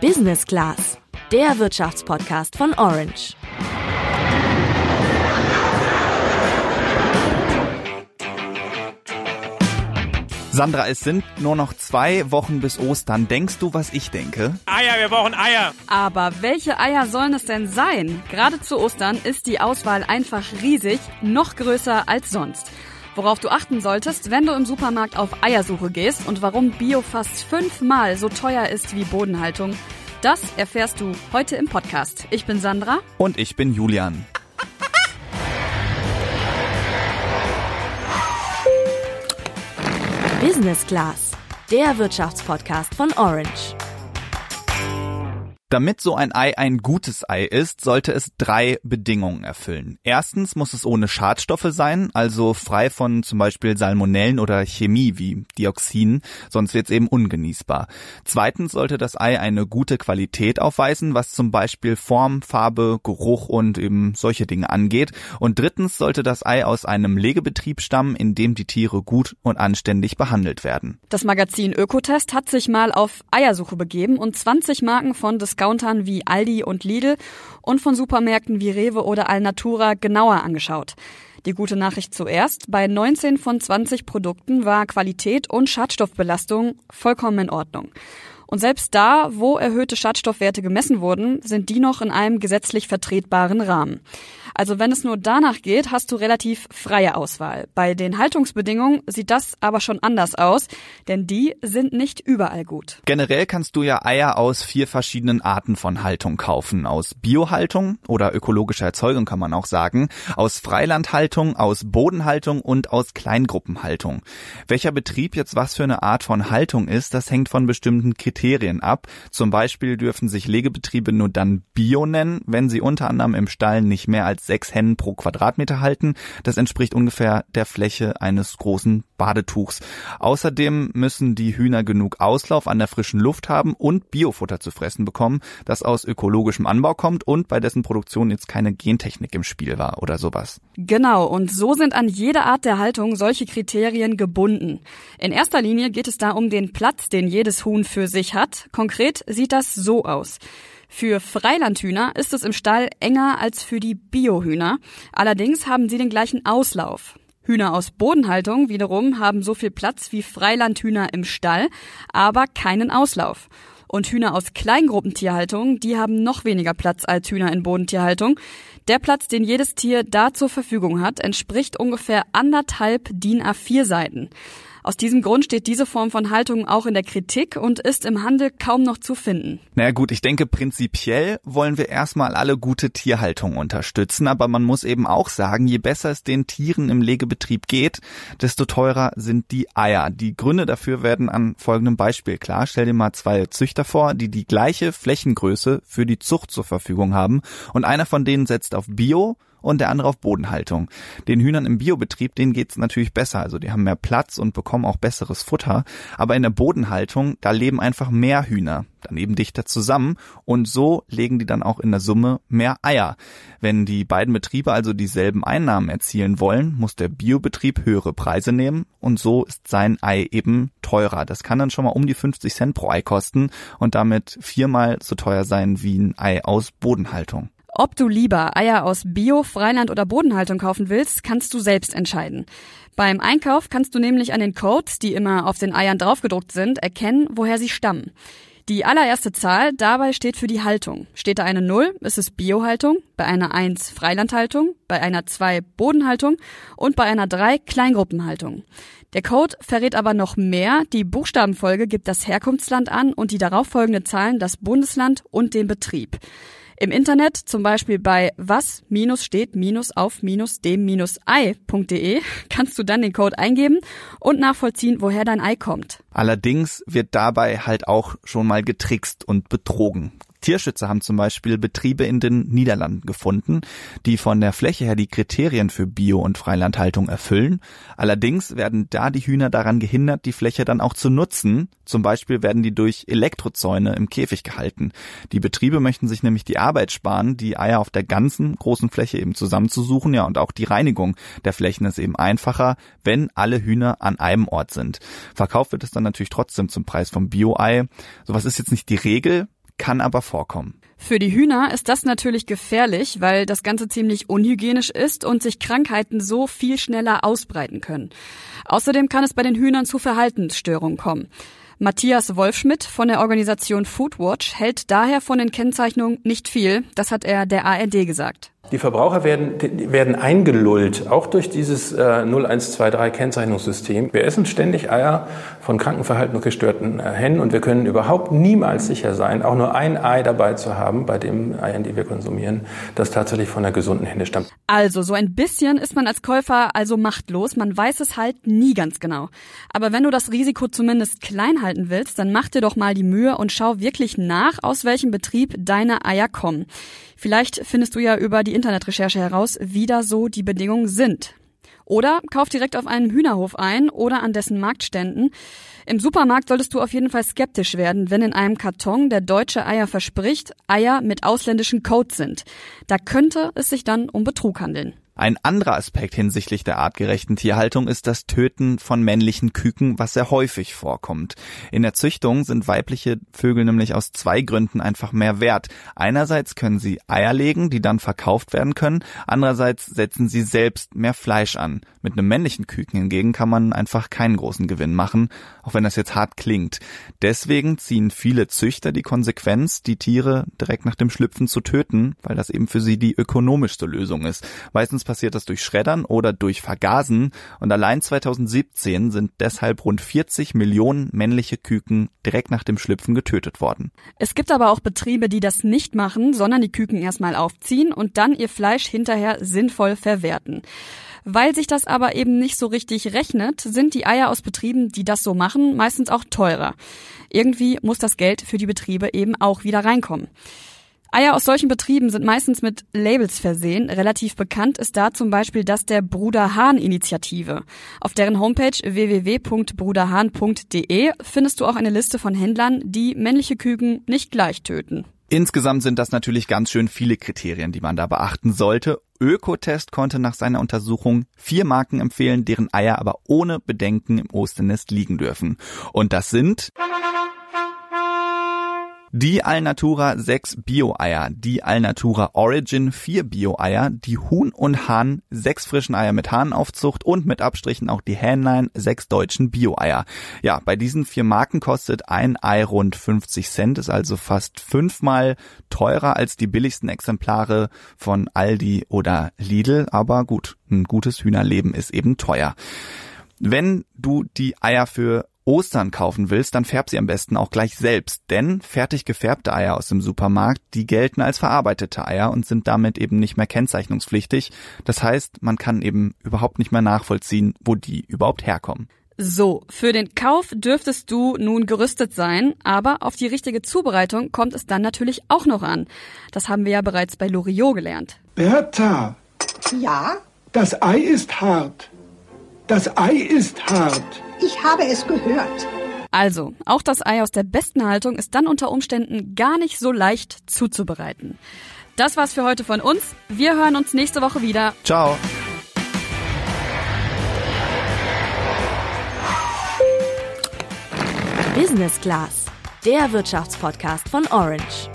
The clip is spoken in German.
Business Class, der Wirtschaftspodcast von Orange. Sandra, es sind nur noch zwei Wochen bis Ostern. Denkst du, was ich denke? Eier, wir brauchen Eier. Aber welche Eier sollen es denn sein? Gerade zu Ostern ist die Auswahl einfach riesig, noch größer als sonst. Worauf du achten solltest, wenn du im Supermarkt auf Eiersuche gehst und warum Bio fast fünfmal so teuer ist wie Bodenhaltung, das erfährst du heute im Podcast. Ich bin Sandra. Und ich bin Julian. Business Class, der Wirtschaftspodcast von Orange. Damit so ein Ei ein gutes Ei ist, sollte es drei Bedingungen erfüllen. Erstens muss es ohne Schadstoffe sein, also frei von zum Beispiel Salmonellen oder Chemie wie Dioxin, sonst wird es eben ungenießbar. Zweitens sollte das Ei eine gute Qualität aufweisen, was zum Beispiel Form, Farbe, Geruch und eben solche Dinge angeht. Und drittens sollte das Ei aus einem Legebetrieb stammen, in dem die Tiere gut und anständig behandelt werden. Das Magazin Ökotest hat sich mal auf Eiersuche begeben und 20 Marken von Discovery Discountern wie Aldi und Lidl und von Supermärkten wie Rewe oder Alnatura genauer angeschaut. Die gute Nachricht zuerst. Bei 19 von 20 Produkten war Qualität und Schadstoffbelastung vollkommen in Ordnung. Und selbst da, wo erhöhte Schadstoffwerte gemessen wurden, sind die noch in einem gesetzlich vertretbaren Rahmen. Also wenn es nur danach geht, hast du relativ freie Auswahl. Bei den Haltungsbedingungen sieht das aber schon anders aus, denn die sind nicht überall gut. Generell kannst du ja Eier aus vier verschiedenen Arten von Haltung kaufen. Aus Biohaltung oder ökologischer Erzeugung kann man auch sagen, aus Freilandhaltung, aus Bodenhaltung und aus Kleingruppenhaltung. Welcher Betrieb jetzt was für eine Art von Haltung ist, das hängt von bestimmten Kriterien ab. Zum Beispiel dürfen sich Legebetriebe nur dann Bio nennen, wenn sie unter anderem im Stall nicht mehr als sechs Hennen pro Quadratmeter halten. Das entspricht ungefähr der Fläche eines großen Badetuchs. Außerdem müssen die Hühner genug Auslauf an der frischen Luft haben und Biofutter zu fressen bekommen, das aus ökologischem Anbau kommt und bei dessen Produktion jetzt keine Gentechnik im Spiel war oder sowas. Genau, und so sind an jede Art der Haltung solche Kriterien gebunden. In erster Linie geht es da um den Platz, den jedes Huhn für sich hat. Konkret sieht das so aus. Für Freilandhühner ist es im Stall enger als für die Biohühner. Allerdings haben sie den gleichen Auslauf. Hühner aus Bodenhaltung wiederum haben so viel Platz wie Freilandhühner im Stall, aber keinen Auslauf. Und Hühner aus Kleingruppentierhaltung, die haben noch weniger Platz als Hühner in Bodentierhaltung. Der Platz, den jedes Tier da zur Verfügung hat, entspricht ungefähr anderthalb DIN A4 Seiten. Aus diesem Grund steht diese Form von Haltung auch in der Kritik und ist im Handel kaum noch zu finden. Naja gut, ich denke, prinzipiell wollen wir erstmal alle gute Tierhaltung unterstützen, aber man muss eben auch sagen, je besser es den Tieren im Legebetrieb geht, desto teurer sind die Eier. Die Gründe dafür werden an folgendem Beispiel klar. Stell dir mal zwei Züchter vor, die die gleiche Flächengröße für die Zucht zur Verfügung haben und einer von denen setzt auf Bio und der andere auf Bodenhaltung. Den Hühnern im Biobetrieb, denen geht's natürlich besser. Also die haben mehr Platz und bekommen auch besseres Futter. Aber in der Bodenhaltung, da leben einfach mehr Hühner, daneben dichter zusammen und so legen die dann auch in der Summe mehr Eier. Wenn die beiden Betriebe also dieselben Einnahmen erzielen wollen, muss der Biobetrieb höhere Preise nehmen und so ist sein Ei eben teurer. Das kann dann schon mal um die 50 Cent pro Ei kosten und damit viermal so teuer sein wie ein Ei aus Bodenhaltung. Ob du lieber Eier aus Bio, Freiland oder Bodenhaltung kaufen willst, kannst du selbst entscheiden. Beim Einkauf kannst du nämlich an den Codes, die immer auf den Eiern draufgedruckt sind, erkennen, woher sie stammen. Die allererste Zahl dabei steht für die Haltung. Steht da eine 0, ist es Biohaltung, bei einer 1 Freilandhaltung, bei einer 2 Bodenhaltung und bei einer 3 Kleingruppenhaltung. Der Code verrät aber noch mehr. Die Buchstabenfolge gibt das Herkunftsland an und die darauffolgende Zahlen das Bundesland und den Betrieb. Im Internet, zum Beispiel bei was minus steht minus auf minus dem minus ei.de, kannst du dann den Code eingeben und nachvollziehen, woher dein Ei kommt. Allerdings wird dabei halt auch schon mal getrickst und betrogen. Tierschützer haben zum Beispiel Betriebe in den Niederlanden gefunden, die von der Fläche her die Kriterien für Bio- und Freilandhaltung erfüllen. Allerdings werden da die Hühner daran gehindert, die Fläche dann auch zu nutzen. Zum Beispiel werden die durch Elektrozäune im Käfig gehalten. Die Betriebe möchten sich nämlich die Arbeit sparen, die Eier auf der ganzen großen Fläche eben zusammenzusuchen. Ja, und auch die Reinigung der Flächen ist eben einfacher, wenn alle Hühner an einem Ort sind. Verkauft wird es dann natürlich trotzdem zum Preis vom Bio-Ei. Sowas ist jetzt nicht die Regel. Kann aber vorkommen. Für die Hühner ist das natürlich gefährlich, weil das Ganze ziemlich unhygienisch ist und sich Krankheiten so viel schneller ausbreiten können. Außerdem kann es bei den Hühnern zu Verhaltensstörungen kommen. Matthias Wolfschmidt von der Organisation Foodwatch hält daher von den Kennzeichnungen nicht viel. Das hat er der ARD gesagt. Die Verbraucher werden, werden eingelullt, auch durch dieses äh, 0123 Kennzeichnungssystem. Wir essen ständig Eier von Krankenverhalten und gestörten äh, Hennen und wir können überhaupt niemals sicher sein, auch nur ein Ei dabei zu haben bei den Eiern, die wir konsumieren, das tatsächlich von einer gesunden Henne stammt. Also, so ein bisschen ist man als Käufer also machtlos. Man weiß es halt nie ganz genau. Aber wenn du das Risiko zumindest klein halten willst, dann mach dir doch mal die Mühe und schau wirklich nach, aus welchem Betrieb deine Eier kommen. Vielleicht findest du ja über die Internetrecherche heraus, wie da so die Bedingungen sind. Oder kauf direkt auf einem Hühnerhof ein oder an dessen Marktständen. Im Supermarkt solltest du auf jeden Fall skeptisch werden, wenn in einem Karton der deutsche Eier verspricht, Eier mit ausländischen Codes sind. Da könnte es sich dann um Betrug handeln. Ein anderer Aspekt hinsichtlich der artgerechten Tierhaltung ist das Töten von männlichen Küken, was sehr häufig vorkommt. In der Züchtung sind weibliche Vögel nämlich aus zwei Gründen einfach mehr wert. Einerseits können sie Eier legen, die dann verkauft werden können. Andererseits setzen sie selbst mehr Fleisch an. Mit einem männlichen Küken hingegen kann man einfach keinen großen Gewinn machen, auch wenn das jetzt hart klingt. Deswegen ziehen viele Züchter die Konsequenz, die Tiere direkt nach dem Schlüpfen zu töten, weil das eben für sie die ökonomischste Lösung ist. Meistens passiert das durch Schreddern oder durch Vergasen und allein 2017 sind deshalb rund 40 Millionen männliche Küken direkt nach dem Schlüpfen getötet worden. Es gibt aber auch Betriebe, die das nicht machen, sondern die Küken erstmal aufziehen und dann ihr Fleisch hinterher sinnvoll verwerten. Weil sich das aber eben nicht so richtig rechnet, sind die Eier aus Betrieben, die das so machen, meistens auch teurer. Irgendwie muss das Geld für die Betriebe eben auch wieder reinkommen. Eier aus solchen Betrieben sind meistens mit Labels versehen. Relativ bekannt ist da zum Beispiel das der Bruder Hahn Initiative. Auf deren Homepage www.bruderhahn.de findest du auch eine Liste von Händlern, die männliche Küken nicht gleich töten. Insgesamt sind das natürlich ganz schön viele Kriterien, die man da beachten sollte. Ökotest konnte nach seiner Untersuchung vier Marken empfehlen, deren Eier aber ohne Bedenken im Osternest liegen dürfen. Und das sind die Alnatura 6 Bio-Eier, die Alnatura Origin 4 Bio-Eier, die Huhn und Hahn 6 frischen Eier mit Hahnaufzucht und mit Abstrichen auch die Hähnlein 6 deutschen Bio-Eier. Ja, bei diesen vier Marken kostet ein Ei rund 50 Cent, ist also fast fünfmal teurer als die billigsten Exemplare von Aldi oder Lidl, aber gut, ein gutes Hühnerleben ist eben teuer. Wenn du die Eier für Ostern kaufen willst, dann färb sie am besten auch gleich selbst, denn fertig gefärbte Eier aus dem Supermarkt, die gelten als verarbeitete Eier und sind damit eben nicht mehr kennzeichnungspflichtig. Das heißt, man kann eben überhaupt nicht mehr nachvollziehen, wo die überhaupt herkommen. So, für den Kauf dürftest du nun gerüstet sein, aber auf die richtige Zubereitung kommt es dann natürlich auch noch an. Das haben wir ja bereits bei Loriot gelernt. Bertha. Ja? Das Ei ist hart. Das Ei ist hart. Ich habe es gehört. Also, auch das Ei aus der besten Haltung ist dann unter Umständen gar nicht so leicht zuzubereiten. Das war's für heute von uns. Wir hören uns nächste Woche wieder. Ciao. Business Class, der Wirtschaftspodcast von Orange.